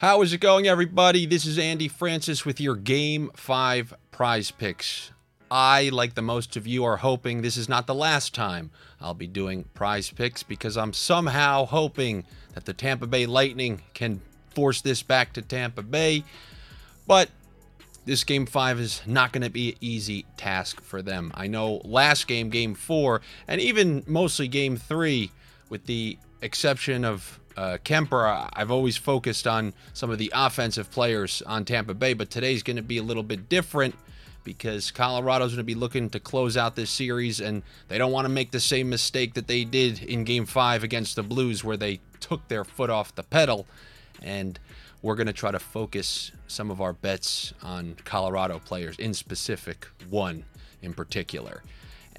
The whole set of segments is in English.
How is it going, everybody? This is Andy Francess with your Game 5 prize picks. I, like the most of you, are hoping this is not the last time I'll be doing prize picks because I'm somehow hoping that the Tampa Bay Lightning can force this back to Tampa Bay. But this game five is not going to be an easy task for them. I know last game, game four, and even mostly game three, with the exception of uh, Kuemper, I've always focused on some of the offensive players on Tampa Bay, but today's going to be a little bit different because Colorado's going to be looking to close out this series, and they don't want to make the same mistake that they did in Game 5 against the Blues, where they took their foot off the pedal. And we're going to try to focus some of our bets on Colorado players, in specific, one in particular.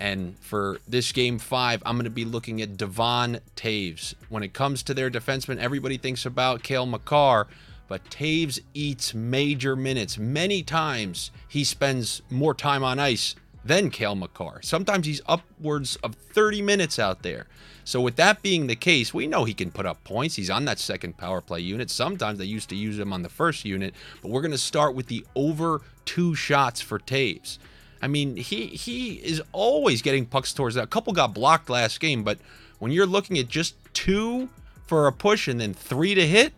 And for this game five, I'm going to be looking at Devon Toews. When it comes to their defensemen, everybody thinks about Cale Makar, but Toews eats major minutes. Many times he spends more time on ice than Cale Makar. Sometimes he's upwards of 30 minutes out there. So, with that being the case, we know he can put up points. He's on that second power play unit. Sometimes they used to use him on the first unit, but we're going to start with the over two shots for Toews. I mean, he he is always getting pucks towards that. A couple got blocked last game, but when you're looking at just two for a push and then three to hit,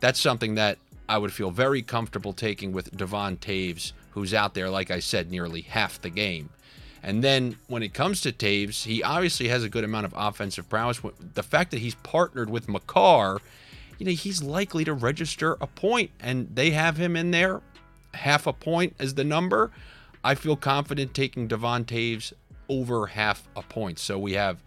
that's something that I would feel very comfortable taking with Devon Toews, who's out there, like I said, nearly half the game. And then when it comes to Toews, he obviously has a good amount of offensive prowess. The fact that he's partnered with Makar, you know, he's likely to register a point, and they have him in there, half a point as the number. I feel confident taking Devon Toews over half a point. So we have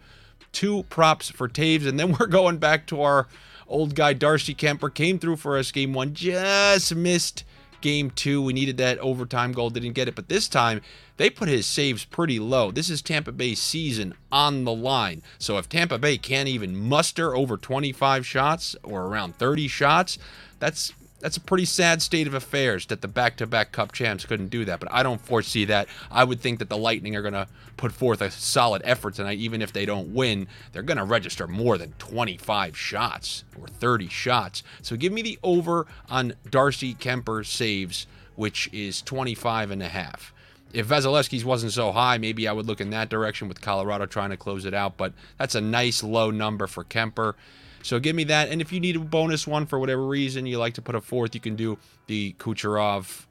two props for Toews, and then we're going back to our old guy Darcy Kuemper. Came through for us game one, just missed game two. We needed that overtime goal, didn't get it. But this time, they put his saves pretty low. This is Tampa Bay's season on the line. So if Tampa Bay can't even muster over 25 shots or around 30 shots, that's that's a pretty sad state of affairs that the back-to-back cup champs couldn't do that but i don't foresee that i would think that the lightning are going to put forth a solid effort tonight even if they don't win they're going to register more than 25 shots or 30 shots so give me the over on darcy Kuemper saves which is 25 and a half if Vasilevskiy's wasn't so high, maybe I would look in that direction with Colorado trying to close it out. But that's a nice low number for Kuemper. So give me that. And if you need a bonus one for whatever reason, you like to put a fourth, you can do the Kucherov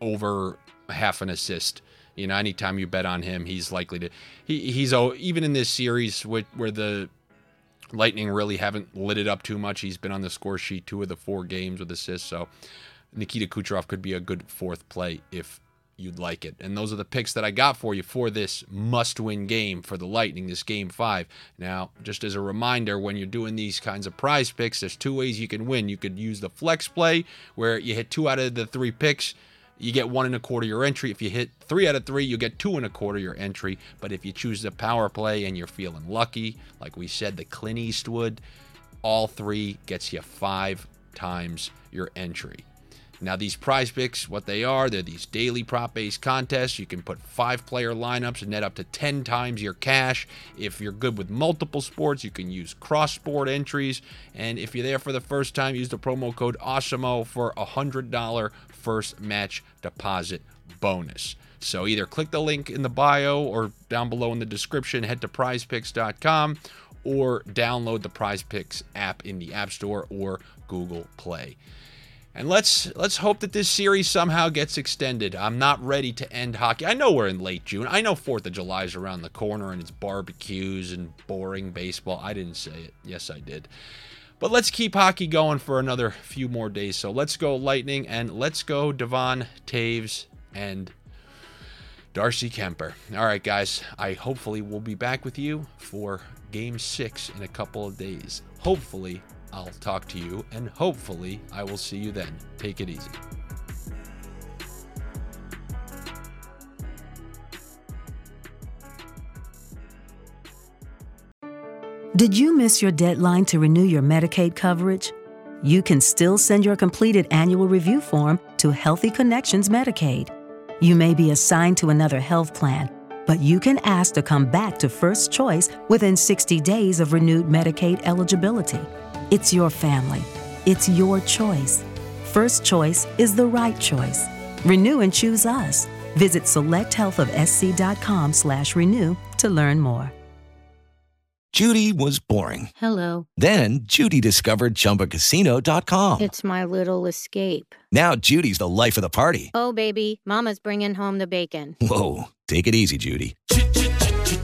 over half an assist. You know, anytime you bet on him, he's likely to. He he's oh, even in this series where, where the Lightning really haven't lit it up too much. He's been on the score sheet two of the four games with assists. So Nikita Kucherov could be a good fourth play if you'd like it. And those are the picks that I got for you for this must win game for the Lightning, this game five. Now, just as a reminder, when you're doing these kinds of prize picks, there's two ways you can win. You could use the flex play where you hit two out of the three picks. You get one and a quarter your entry. If you hit three out of three, you get two and a quarter your entry. But if you choose the power play and you're feeling lucky, like we said, the Clint Eastwood, all three gets you five times your entry. Now, these prize picks, what they are, they're these daily prop based contests. You can put five player lineups and net up to 10 times your cash. If you're good with multiple sports, you can use cross sport entries. And if you're there for the first time, use the promo code AWESEMO for a $100 first match deposit bonus. So either click the link in the bio or down below in the description, head to prizepicks.com or download the Prize Picks app in the App Store or Google Play. And let's let's hope that this series somehow gets extended. I'm not ready to end hockey. I know we're in late June. I know 4th of July is around the corner and it's barbecues and boring baseball. I didn't say it. Yes, I did. But let's keep hockey going for another few more days. So let's go Lightning and let's go Devon Toews and Darcy Kuemper. All right, guys. I hopefully will be back with you for game six in a couple of days. Hopefully, I'll talk to you, and hopefully, I will see you then. Take it easy. Did you miss your deadline to renew your Medicaid coverage? You can still send your completed annual review form to Healthy Connections Medicaid. You may be assigned to another health plan, but you can ask to come back to First Choice within 60 days of renewed Medicaid eligibility. It's your family. It's your choice. First Choice is the right choice. Renew and choose us. Visit selecthealthofsc.com slash renew to learn more. Judy was boring. Hello. Then Judy discovered ChumbaCasino.com. It's my little escape. Now Judy's the life of the party. Oh, baby, mama's bringing home the bacon. Whoa, take it easy, Judy.